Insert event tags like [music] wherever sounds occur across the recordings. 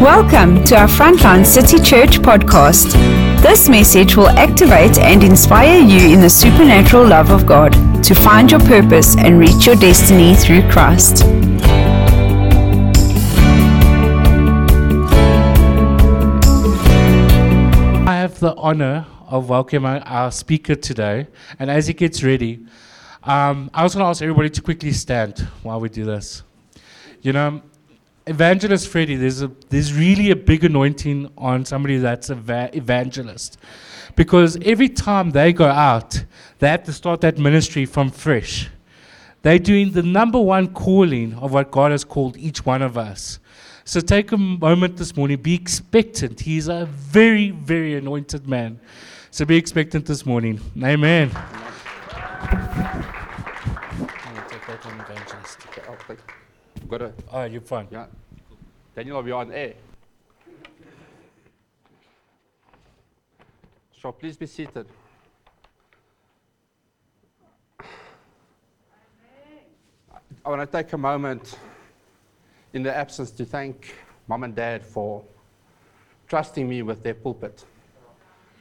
Welcome to our Frontline City Church podcast. This message will activate and inspire you in the supernatural love of God to find your purpose and reach your destiny through Christ. I have the honor of welcoming our speaker today. And as he gets ready, um, I was going to ask everybody to quickly stand while we do this. You know, Evangelist Freddie, there's, a, there's really a big anointing on somebody that's an va- evangelist. Because every time they go out, they have to start that ministry from fresh. They're doing the number one calling of what God has called each one of us. So take a moment this morning, be expectant. He's a very, very anointed man. So be expectant this morning. Amen. Thank- Got. Oh, you're fine. Yeah. Daniel, we are on air. So please be seated. I want to take a moment in their absence to thank mom and dad for trusting me with their pulpit,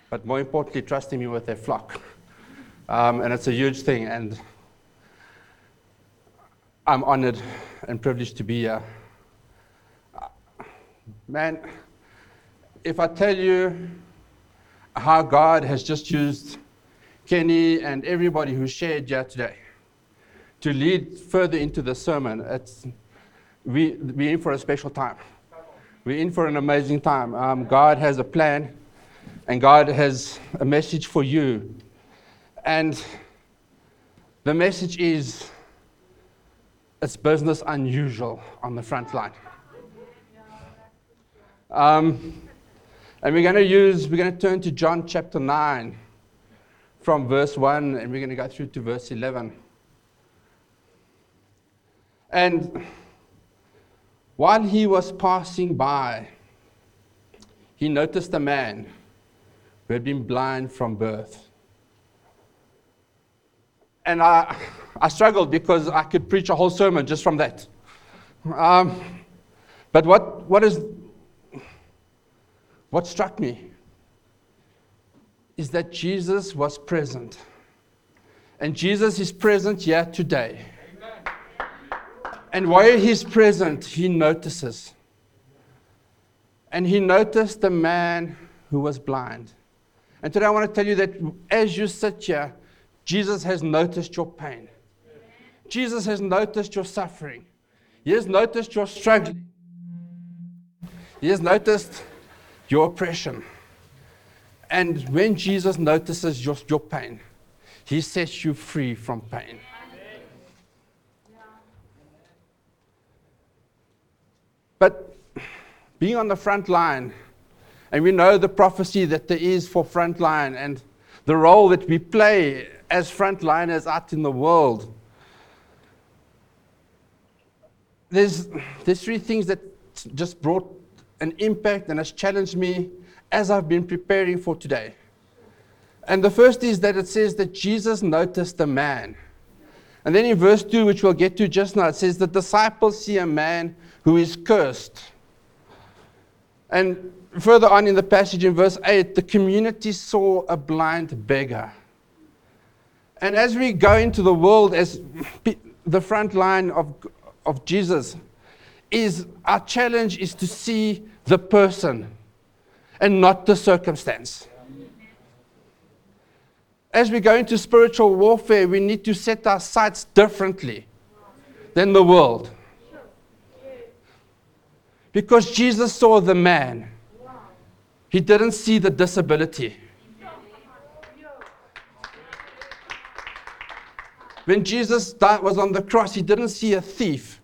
but more importantly, trusting me with their flock. Um, and it's a huge thing, and I'm honored and privileged to be here. Man, if I tell you how God has just used Kenny and everybody who shared here today to lead further into the sermon, it's, we, we're in for a special time. We're in for an amazing time. Um, God has a plan, and God has a message for you. And the message is it's business unusual on the front line. Um, and we're going to use, we're going to turn to John chapter 9 from verse 1, and we're going to go through to verse 11. And while he was passing by, he noticed a man who had been blind from birth. And I, I struggled because I could preach a whole sermon just from that. Um, but what, what, is, what struck me is that Jesus was present. And Jesus is present here today. And while he's present, he notices. And he noticed the man who was blind. And today I want to tell you that as you sit here, Jesus has noticed your pain. Jesus has noticed your suffering. He has noticed your struggling. He has noticed your oppression. And when Jesus notices your, your pain, he sets you free from pain. But being on the front line, and we know the prophecy that there is for front line and the role that we play as frontliners out in the world. There's, there's three things that just brought an impact and has challenged me as I've been preparing for today. And the first is that it says that Jesus noticed a man. And then in verse 2, which we'll get to just now, it says the disciples see a man who is cursed. And further on in the passage in verse 8, the community saw a blind beggar. And as we go into the world as the front line of, of Jesus, is our challenge is to see the person and not the circumstance. As we go into spiritual warfare, we need to set our sights differently than the world. Because Jesus saw the man, he didn't see the disability. When Jesus died, was on the cross, he didn't see a thief.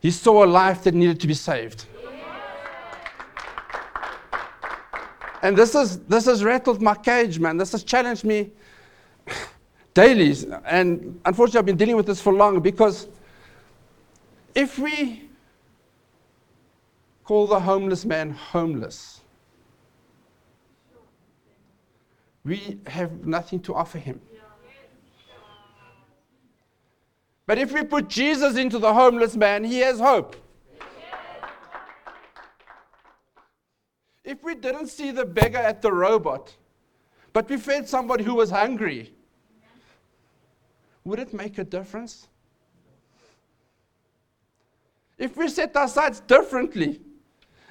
He saw a life that needed to be saved. And this, is, this has rattled my cage, man. This has challenged me [laughs] daily. And unfortunately, I've been dealing with this for long because if we call the homeless man homeless, we have nothing to offer him. But if we put Jesus into the homeless man, he has hope. If we didn't see the beggar at the robot, but we fed somebody who was hungry, would it make a difference? If we set our sights differently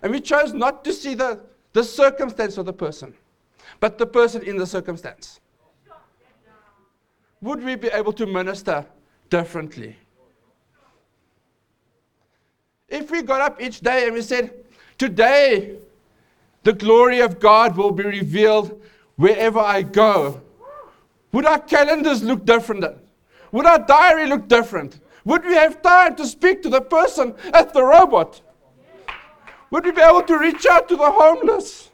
and we chose not to see the, the circumstance of the person, but the person in the circumstance, would we be able to minister differently? If we got up each day and we said, Today, the glory of God will be revealed wherever I go, would our calendars look different? Would our diary look different? Would we have time to speak to the person at the robot? Would we be able to reach out to the homeless?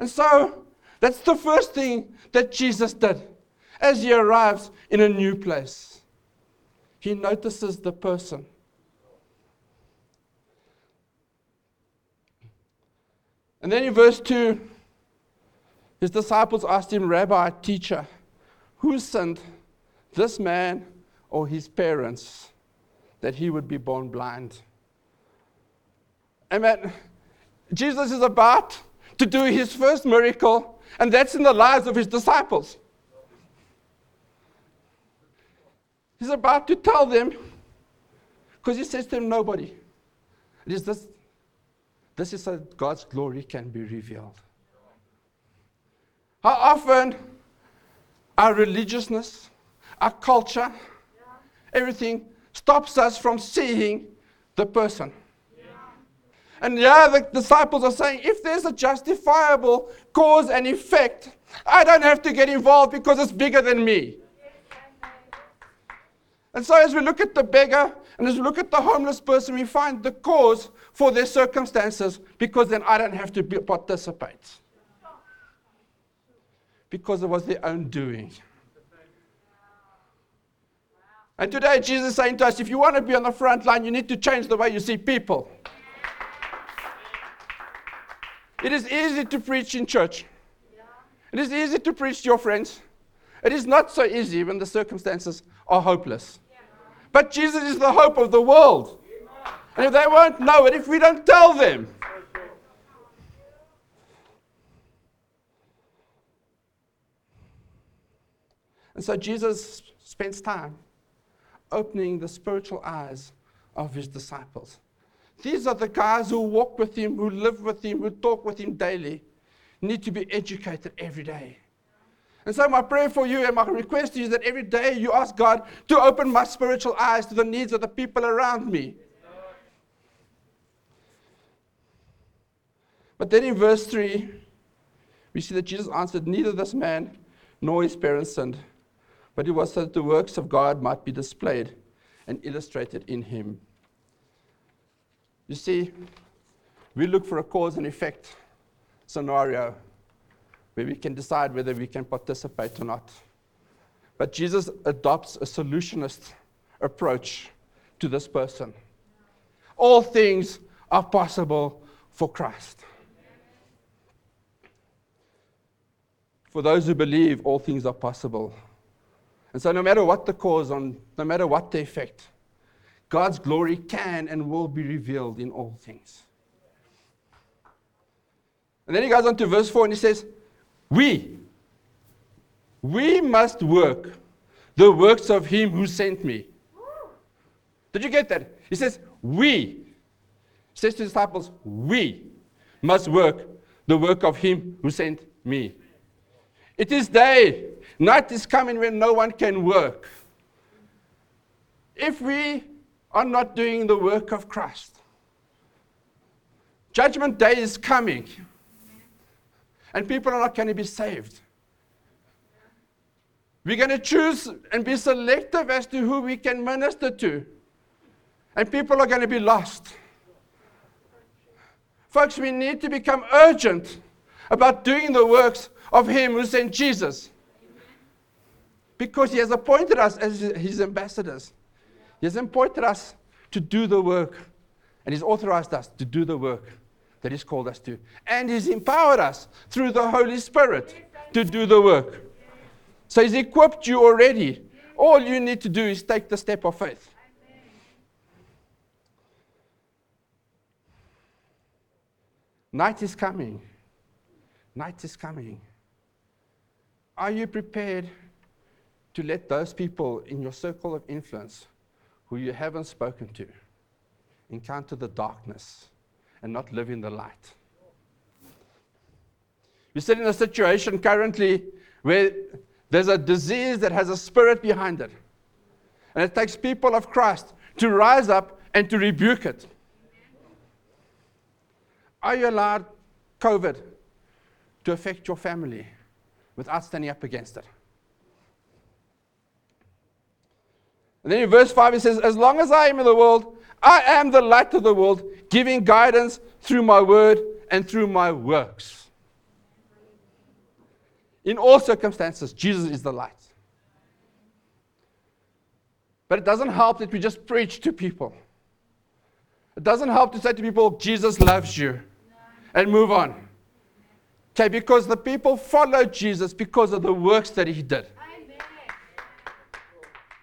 And so, that's the first thing that Jesus did as he arrives in a new place. He notices the person. And then in verse 2, his disciples asked him, Rabbi, teacher, who sinned, this man or his parents, that he would be born blind? Amen. Jesus is about to do his first miracle, and that's in the lives of his disciples. He's about to tell them, because he says to them, Nobody. It is this, this is so God's glory can be revealed. How often our religiousness, our culture, everything stops us from seeing the person. And yeah, the disciples are saying if there's a justifiable cause and effect, I don't have to get involved because it's bigger than me. And so, as we look at the beggar and as we look at the homeless person, we find the cause for their circumstances because then I don't have to be, participate. Because it was their own doing. And today, Jesus is saying to us if you want to be on the front line, you need to change the way you see people. It is easy to preach in church. It is easy to preach to your friends. It is not so easy when the circumstances are hopeless. But Jesus is the hope of the world. And if they won't know it, if we don't tell them, And so Jesus spends time opening the spiritual eyes of his disciples. These are the guys who walk with him, who live with him, who talk with him daily, need to be educated every day. And so, my prayer for you and my request to you is that every day you ask God to open my spiritual eyes to the needs of the people around me. But then in verse 3, we see that Jesus answered, Neither this man nor his parents sinned, but it was so that the works of God might be displayed and illustrated in him. You see, we look for a cause and effect scenario where we can decide whether we can participate or not. But Jesus adopts a solutionist approach to this person. All things are possible for Christ. For those who believe, all things are possible. And so, no matter what the cause, on, no matter what the effect, God's glory can and will be revealed in all things. And then he goes on to verse 4 and he says, We, we must work the works of him who sent me. Did you get that? He says, We. He says to the disciples, We must work the work of him who sent me. It is day. Night is coming when no one can work. If we are not doing the work of Christ. Judgment day is coming, and people are not going to be saved. We're going to choose and be selective as to who we can minister to, and people are going to be lost. Folks, we need to become urgent about doing the works of Him who sent Jesus because He has appointed us as His ambassadors. He has appointed us to do the work, and He's authorized us to do the work that He's called us to. And He's empowered us through the Holy Spirit to do the work. So He's equipped you already. All you need to do is take the step of faith. Night is coming. Night is coming. Are you prepared to let those people in your circle of influence who you haven't spoken to encounter the darkness and not live in the light? You sit in a situation currently where there's a disease that has a spirit behind it. And it takes people of Christ to rise up and to rebuke it. Are you allowed COVID to affect your family without standing up against it? And then in verse 5 it says, As long as I am in the world, I am the light of the world, giving guidance through my word and through my works. In all circumstances, Jesus is the light. But it doesn't help that we just preach to people. It doesn't help to say to people, Jesus loves you, and move on. Okay, because the people followed Jesus because of the works that he did.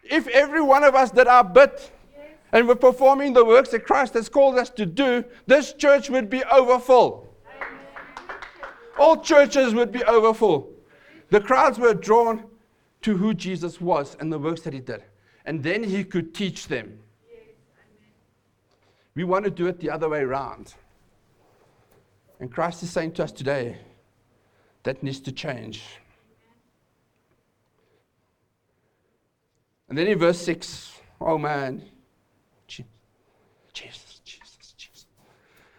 If every one of us did our bit and were performing the works that Christ has called us to do, this church would be overfull. All churches would be overfull. The crowds were drawn to who Jesus was and the works that he did. And then he could teach them. We want to do it the other way around. And Christ is saying to us today that needs to change. And then in verse 6, oh man, Jesus, Jesus, Jesus.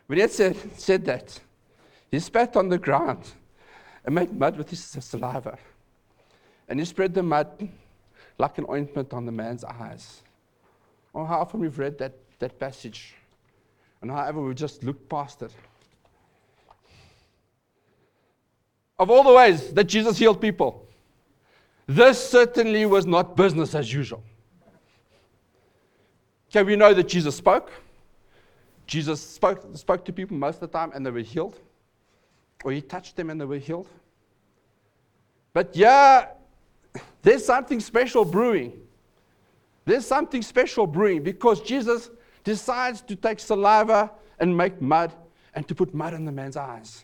When he had said, said that, he spat on the ground and made mud with his saliva. And he spread the mud like an ointment on the man's eyes. Oh, how often we've read that, that passage, and however we just looked past it. Of all the ways that Jesus healed people, this certainly was not business as usual. Okay, we know that Jesus spoke. Jesus spoke, spoke to people most of the time and they were healed. Or he touched them and they were healed. But yeah, there's something special brewing. There's something special brewing because Jesus decides to take saliva and make mud and to put mud in the man's eyes.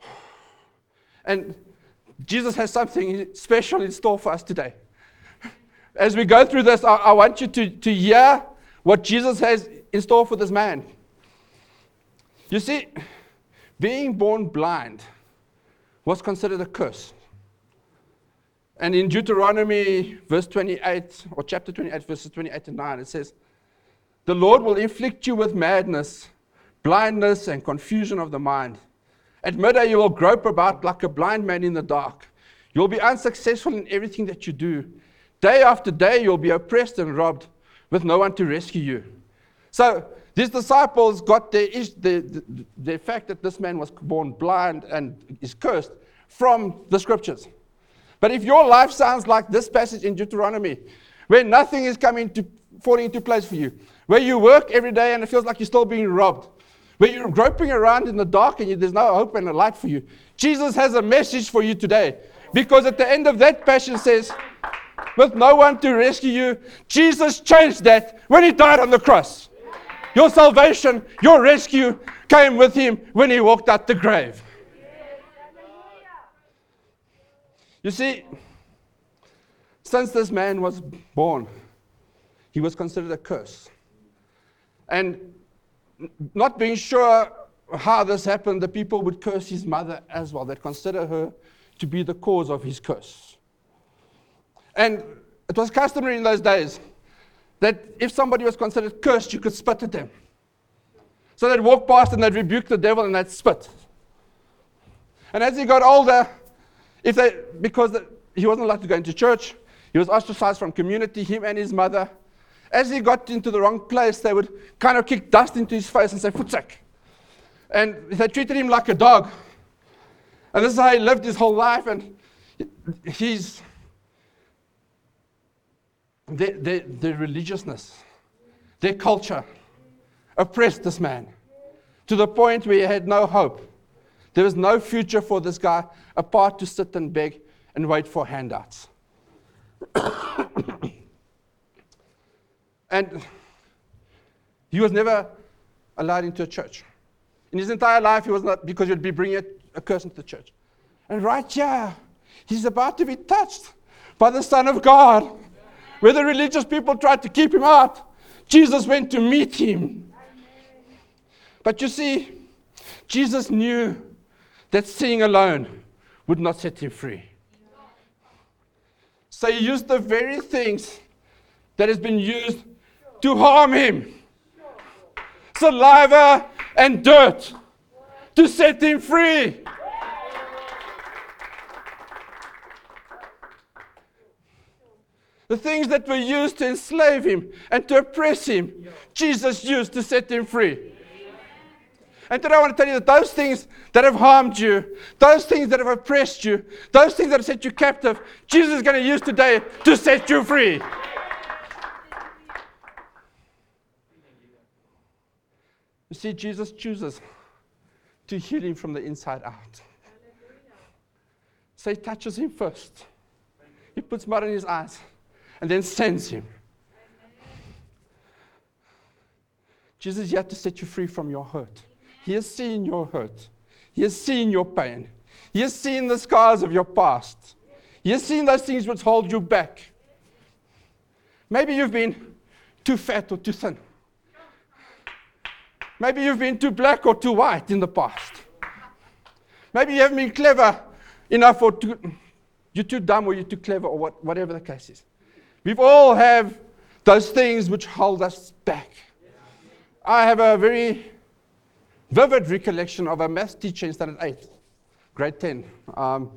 [sighs] And Jesus has something special in store for us today. As we go through this, I, I want you to, to hear what Jesus has in store for this man. You see, being born blind was considered a curse. And in Deuteronomy, verse 28, or chapter 28, verses 28 and 9, it says, The Lord will inflict you with madness, blindness, and confusion of the mind. At midday, you will grope about like a blind man in the dark. You'll be unsuccessful in everything that you do. Day after day, you'll be oppressed and robbed with no one to rescue you. So, these disciples got the, the, the, the fact that this man was born blind and is cursed from the scriptures. But if your life sounds like this passage in Deuteronomy, where nothing is coming to falling into place for you, where you work every day and it feels like you're still being robbed, where you're groping around in the dark and you, there's no hope and a light for you. Jesus has a message for you today. Because at the end of that passion says, with no one to rescue you, Jesus changed that when he died on the cross. Your salvation, your rescue came with him when he walked out the grave. You see, since this man was born, he was considered a curse. And not being sure how this happened, the people would curse his mother as well. They'd consider her to be the cause of his curse. And it was customary in those days that if somebody was considered cursed, you could spit at them. So they'd walk past and they'd rebuke the devil and they'd spit. And as he got older, if they, because the, he wasn't allowed to go into church, he was ostracized from community, him and his mother. As he got into the wrong place, they would kind of kick dust into his face and say, Futsak. And they treated him like a dog. And this is how he lived his whole life. And he's, their, their, their religiousness, their culture oppressed this man to the point where he had no hope. There was no future for this guy apart to sit and beg and wait for handouts. And he was never allowed into a church. In his entire life, he was not, because he'd be bringing a, a curse into the church. And right here, he's about to be touched by the Son of God. Where the religious people tried to keep him out, Jesus went to meet him. But you see, Jesus knew that seeing alone would not set him free. So he used the very things that has been used to harm him saliva and dirt to set him free. The things that were used to enslave him and to oppress him, Jesus used to set him free. And today I want to tell you that those things that have harmed you, those things that have oppressed you, those things that have set you captive, Jesus is going to use today to set you free. You see, Jesus chooses to heal him from the inside out. So he touches him first. He puts mud in his eyes and then sends him. Jesus is here to set you free from your hurt. He has seen your hurt. He has seen your pain. He has seen the scars of your past. He has seen those things which hold you back. Maybe you've been too fat or too thin. Maybe you've been too black or too white in the past. Maybe you haven't been clever enough or too, you're too dumb or you're too clever or what, whatever the case is. We've all have those things which hold us back. I have a very vivid recollection of a math teacher in standard 8, grade 10, um,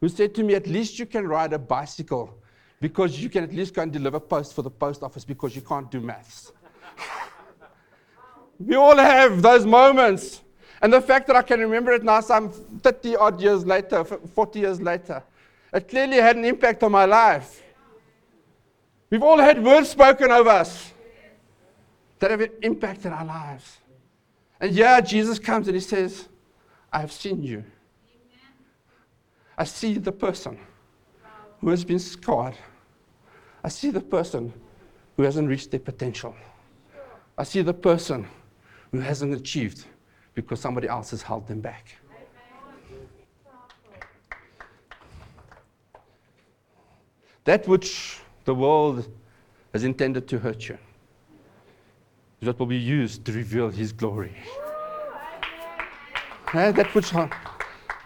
who said to me, At least you can ride a bicycle because you can at least go and deliver post for the post office because you can't do maths. [laughs] we all have those moments. And the fact that I can remember it now, some 30 odd years later, 40 years later, it clearly had an impact on my life. We've all had words spoken of us that have impacted our lives. And yeah, Jesus comes and he says, I have seen you. I see the person who has been scarred. I see the person who hasn't reached their potential. I see the person who hasn't achieved because somebody else has held them back. That which the world has intended to hurt you is what will be used to reveal his glory. that which the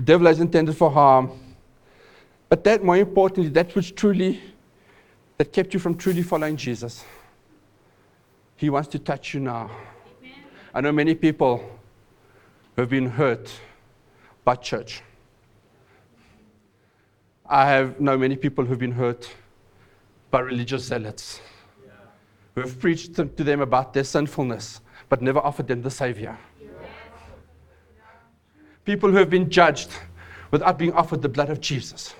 devil has intended for harm. But that more importantly, that which truly that kept you from truly following Jesus. He wants to touch you now. I know many people who have been hurt by church. I have known many people who've been hurt by religious zealots who have preached to them about their sinfulness, but never offered them the Savior. People who have been judged without being offered the blood of Jesus.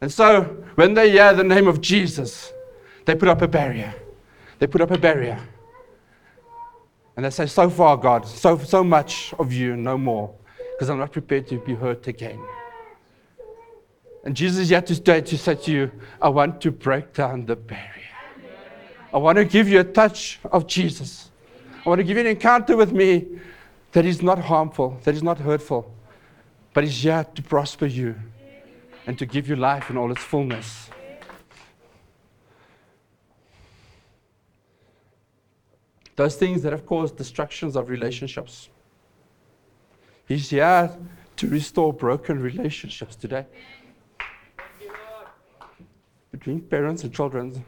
And so, when they hear the name of Jesus, they put up a barrier. They put up a barrier. And they say, So far, God, so, so much of you, no more, because I'm not prepared to be hurt again. And Jesus is today to say to you, I want to break down the barrier. I want to give you a touch of Jesus. I want to give you an encounter with me that is not harmful, that is not hurtful, but is yet to prosper you and to give you life in all its fullness. Those things that have caused destructions of relationships. He's here to restore broken relationships today between parents and children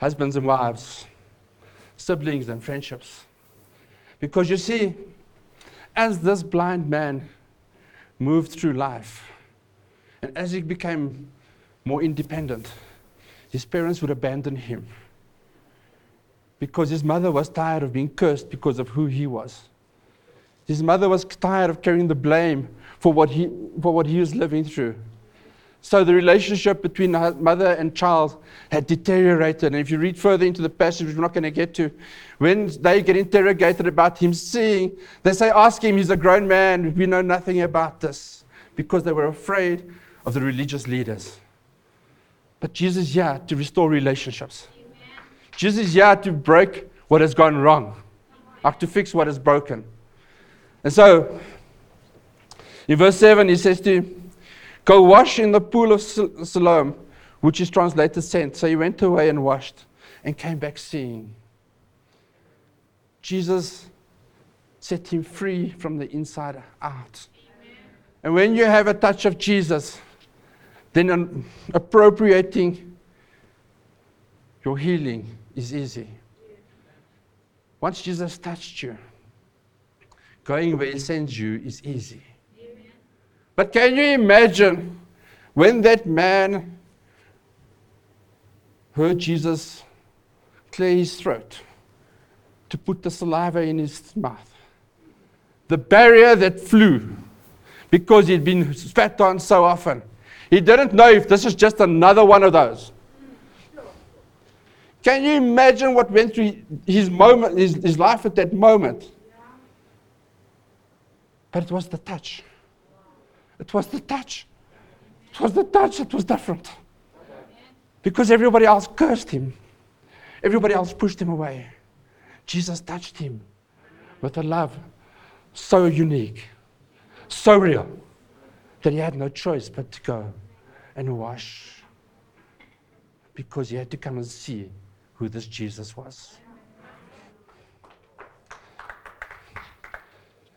husbands and wives, siblings and friendships. Because you see, as this blind man moved through life, and as he became more independent, his parents would abandon him. Because his mother was tired of being cursed because of who he was. His mother was tired of carrying the blame for what he, for what he was living through. So the relationship between mother and child had deteriorated. And if you read further into the passage, which we're not going to get to, when they get interrogated about him seeing, they say, Ask him, he's a grown man. We know nothing about this. Because they were afraid of the religious leaders. But Jesus is here to restore relationships. Jesus is here to break what has gone wrong, up to fix what is broken. And so, in verse 7, he says to Go wash in the pool of Siloam, which is translated sent. So he went away and washed and came back seeing. Jesus set him free from the inside out. Amen. And when you have a touch of Jesus, then appropriating your healing is easy. Once Jesus touched you, going where he sends you is easy. But can you imagine when that man heard Jesus clear his throat to put the saliva in his mouth? The barrier that flew because he'd been spat on so often. He didn't know if this is just another one of those. Can you imagine what went through his moment, his, his life at that moment? But it was the touch. It was the touch. It was the touch that was different. Because everybody else cursed him. Everybody else pushed him away. Jesus touched him with a love so unique, so real, that he had no choice but to go and wash. Because he had to come and see who this Jesus was.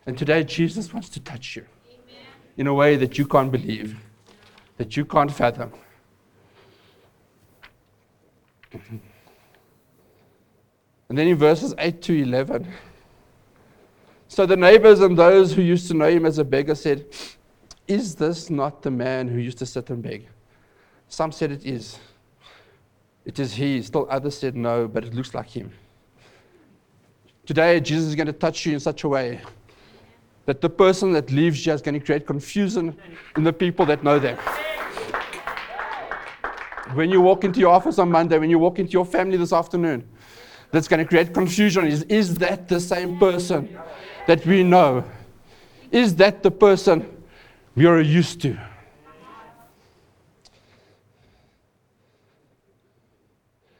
And today, Jesus wants to touch you Amen. in a way that you can't believe, that you can't fathom. [clears throat] And then in verses 8 to 11, so the neighbors and those who used to know him as a beggar said, Is this not the man who used to sit and beg? Some said it is. It is he. Still others said no, but it looks like him. Today, Jesus is going to touch you in such a way that the person that leaves you is going to create confusion in the people that know them. When you walk into your office on Monday, when you walk into your family this afternoon, that's going to create confusion is is that the same person that we know? Is that the person we are used to?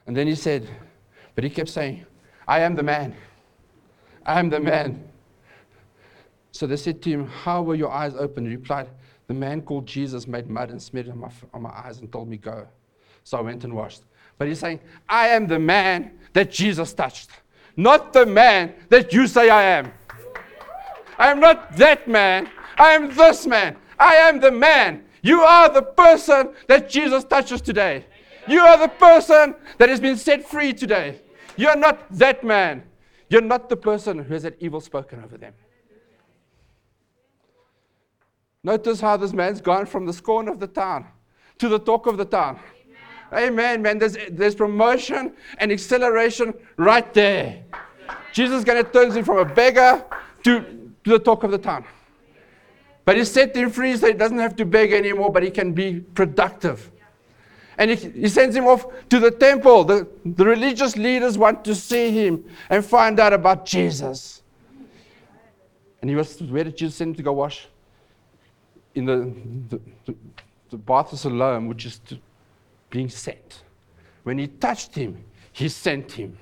And then he said, but he kept saying, I am the man. I am the man. So they said to him, How were your eyes opened? He replied, The man called Jesus made mud and smeared it on my, on my eyes and told me, Go. So I went and washed. But he's saying, I am the man that Jesus touched, not the man that you say I am. I am not that man. I am this man. I am the man. You are the person that Jesus touches today. You are the person that has been set free today. You are not that man. You're not the person who has that evil spoken over them. Notice how this man's gone from the scorn of the town to the talk of the town. Amen, Amen man. There's, there's promotion and acceleration right there. Jesus is going to turn him from a beggar to, to the talk of the town. But he set him free so he doesn't have to beg anymore, but he can be productive. And he, he sends him off to the temple. The, the religious leaders want to see him and find out about Jesus. And he was, where did Jesus send him to go wash? In the, the, the, the bath of Siloam, which is to, being sent. When he touched him, he sent him.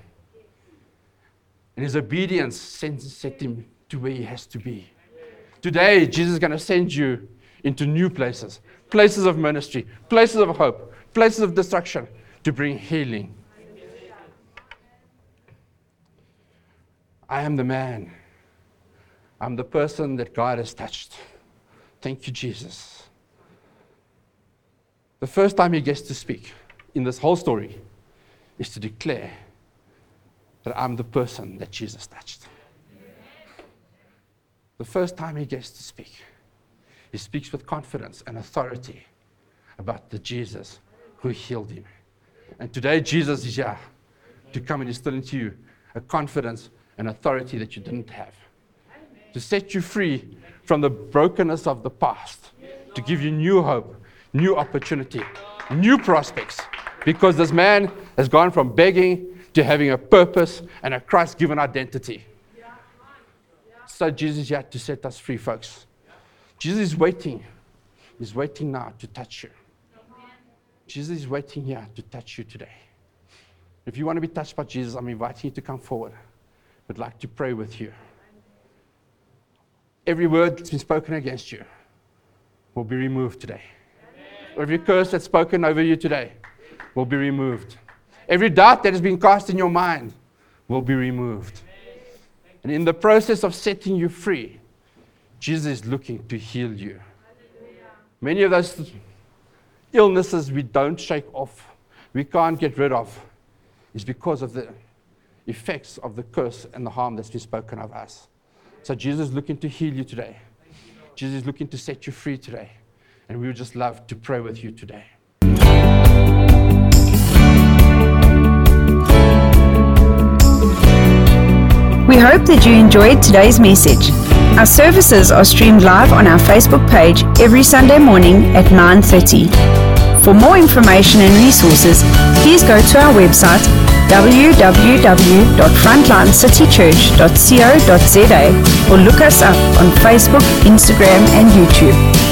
And his obedience sent, set him to where he has to be. Today, Jesus is going to send you into new places, places of ministry, places of hope, places of destruction to bring healing. I am the man. I'm the person that God has touched. Thank you, Jesus. The first time he gets to speak in this whole story is to declare that I'm the person that Jesus touched. The first time he gets to speak, he speaks with confidence and authority about the Jesus who healed him. And today, Jesus is here to come and instill into you a confidence and authority that you didn't have. To set you free from the brokenness of the past, to give you new hope, new opportunity, new prospects. Because this man has gone from begging to having a purpose and a Christ given identity. So, Jesus is here to set us free, folks. Jesus is waiting. He's waiting now to touch you. Jesus is waiting here to touch you today. If you want to be touched by Jesus, I'm inviting you to come forward. I'd like to pray with you. every word that's been spoken against you will be removed today. Every curse that's spoken over you today will be removed. Every doubt that has been cast in your mind will be removed. And in the process of setting you free, Jesus is looking to heal you. Many of those illnesses we don't shake off, we can't get rid of, is because of the effects of the curse and the harm that's been spoken of us. So Jesus is looking to heal you today. Jesus is looking to set you free today. And we would just love to pray with you today. We hope that you enjoyed today's message. Our services are streamed live on our Facebook page every Sunday morning at 9:30. For more information and resources, please go to our website www.frontlinecitychurch.co.za or look us up on Facebook, Instagram, and YouTube.